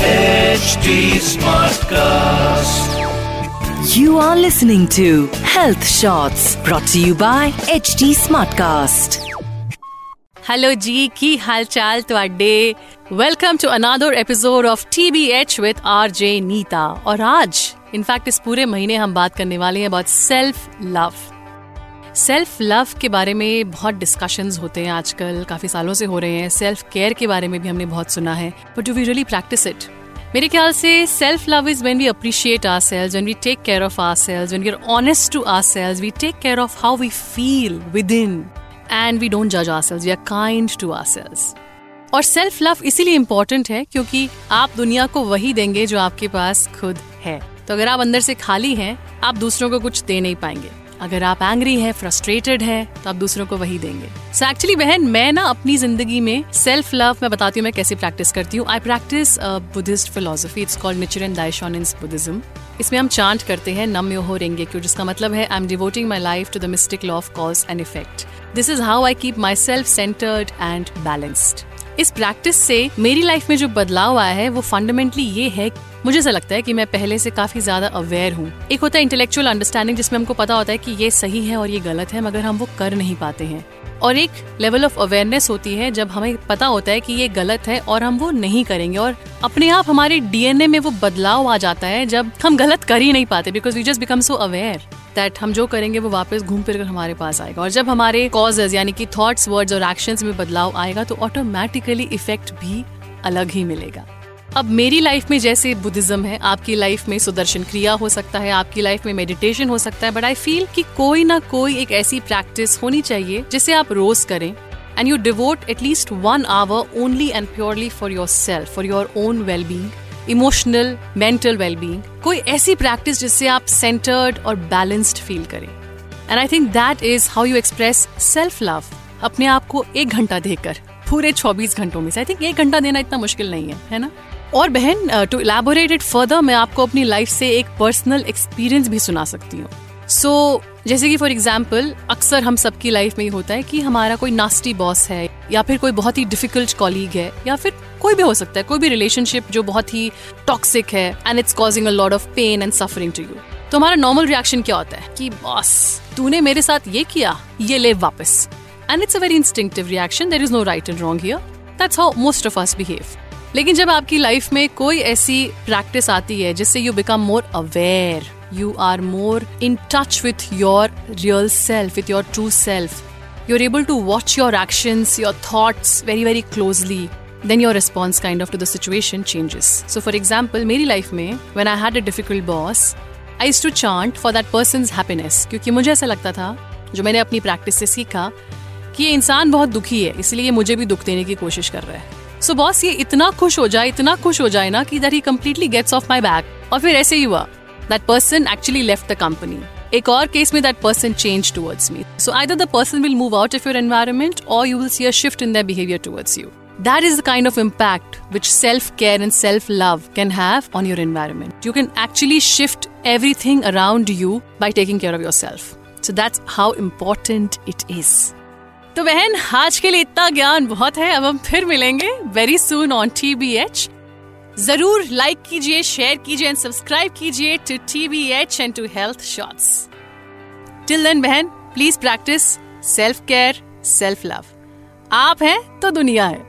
HD Smartcast. You are listening to Health Shots brought to you by HD Smartcast. Hello जी की हालचाल ਤੁਹਾਡੇ welcome to another episode of TBH with RJ Neeta और आज in fact इस पूरे महीने हम बात करने वाले हैं about self love self love के बारे में बहुत डिस्कशंस होते हैं आजकल, काफ़ी सालों से हो रहे हैं। सेल्फ केयर के बारे में भी हमने बहुत सुना है। But do we really practice it मेरे ख्याल से self love is when we appreciate ourselves when we take care of ourselves when we are honest to ourselves we take care of how we feel within and we don't जज ourselves we are kind to ourselves और self love इसीलिए important है क्योंकि आप दुनिया को वही देंगे जो आपके पास खुद है। तो अगर आप अंदर से खाली हैं, आप दूसरों को कुछ दे नहीं पाएँगे। अगर आप एंग्री हैं फ्रस्ट्रेटेड हैं तो आप दूसरों को वही देंगे। सो एक्चुअली बहन, मैं ना अपनी ज़िंदगी में सेल्फ लव मैं बताती हूँ मैं कैसे प्रैक्टिस करती हूँ। I practice Buddhist philosophy it's called Nichiren and Daishonin Buddhism इसमें हम चांट करते हैं नम यो हो रेंगे क्यों जिसका मतलब है I am devoting my life to the mystic law of cause and effect this is how I keep myself centred and balanced इस प्रैक्टिस से मेरी लाइफ में जो बदलाव आया है, वो फंडामेंटली ये है, मुझे ऐसा लगता है कि मैं पहले से काफ़ी ज़्यादा अवेयर हूँ। एक होता है इंटेलेक्चुअल अंडरस्टैंडिंग जिसमें हमको पता होता है कि ये सही है और ये गलत है, मगर हम वो कर नहीं पाते हैं। और एक लेवल ऑफ़ अवेयरनेस होती है, जब हमें पता होता है कि ये गलत है और हम वो नहीं करेंगे। और अपने आप हमारे डीएनए में वो बदलाव आ जाता है, जब हम गलत कर ही नहीं पाते because we just become so aware that हम जो करेंगे वो वापस घूम फिर कर हमारे पास आएगा। और जब हमारे कॉजेज यानी कि थॉट्स वर्ड्स और एक्शंस में बदलाव आएगा तो ऑटोमेटिकली इफ़ेक्ट भी अलग ही मिलेगा। अब मेरी लाइफ में जैसे बुद्धिज्म है, आपकी लाइफ में सुदर्शन क्रिया हो सकता है, आपकी लाइफ में मेडिटेशन हो सकता है बट आई फील कि कोई ना कोई एक ऐसी प्रैक्टिस होनी चाहिए जिसे आप रोज करें। And you devote at least one hour only and purely for yourself for your own well being emotional mental wellbeing कोई ऐसी प्रैक्टिस जिससे आप सेंटर्ड और बैलेंस्ड फील करें। And I think that is how you express self love अपने आप को एक घंटा देकर पूरे 24 घंटों में से। आई थिंक एक घंटा देना इतना मुश्किल नहीं है है ना? और बहन टू इलेबोरेट इट फर्दर मैं आपको अपनी लाइफ से एक पर्सनल एक्सपीरियंस भी सुना सकती हूँ। सो so, जैसे कि फॉर एग्ज़ाम्पल अक्सर हम सबकी लाइफ में ही होता है कि हमारा कोई नास्टी बॉस है या फिर कोई बहुत ही डिफ़िकल्ट कॉलीग है या फिर कोई भी हो सकता है, कोई भी रिलेशनशिप जो बहुत ही टॉक्सिक है and it's causing a lot of pain and suffering to you तो हमारा नॉर्मल रिएक्शन क्या होता है? कि बॉस, तूने मेरे साथ ये किया, ये ले वापस। And it's a very instinctive reaction there is no right and wrong here that's how most of us behave लेकिन जब आपकी लाइफ में कोई ऐसी प्रैक्टिस आती है, जिससे you become more aware you are more in touch with your real self with your true self you are able to watch your actions your thoughts very very closely then your response kind of to the situation changes. So, for example, मेरी life में when I had a difficult boss, I used to chant for that person's happiness. क्योंकि मुझे ऐसा लगता था जो मैंने अपनी प्रैक्टिस से सीखा कि ये इंसान बहुत दुखी है इसलिए मुझे भी दुख देने की कोशिश कर रहा है। सो so, बॉस ये इतना खुश हो जाए इतना खुश हो जाए ना कि that he completely gets off my back और फिर ऐसे ही हुआ that person actually left the company एक और केस में that person change towards me so either the person will move out of your environment और you will see a shift in the behaviour towards you That is the kind of impact which self care and self love can have on your environment. You can actually shift everything around you by taking care of yourself. So that's how important it is. तो बहन आज के लिए इतना ज्ञान बहुत है अब हम फिर मिलेंगे very soon on T B H जरूर लाइक कीजिए शेयर कीजिए एंड सब्सक्राइब कीजिए to T B H and to health shorts till then बहन please practice self care self love आप हैं तो दुनिया है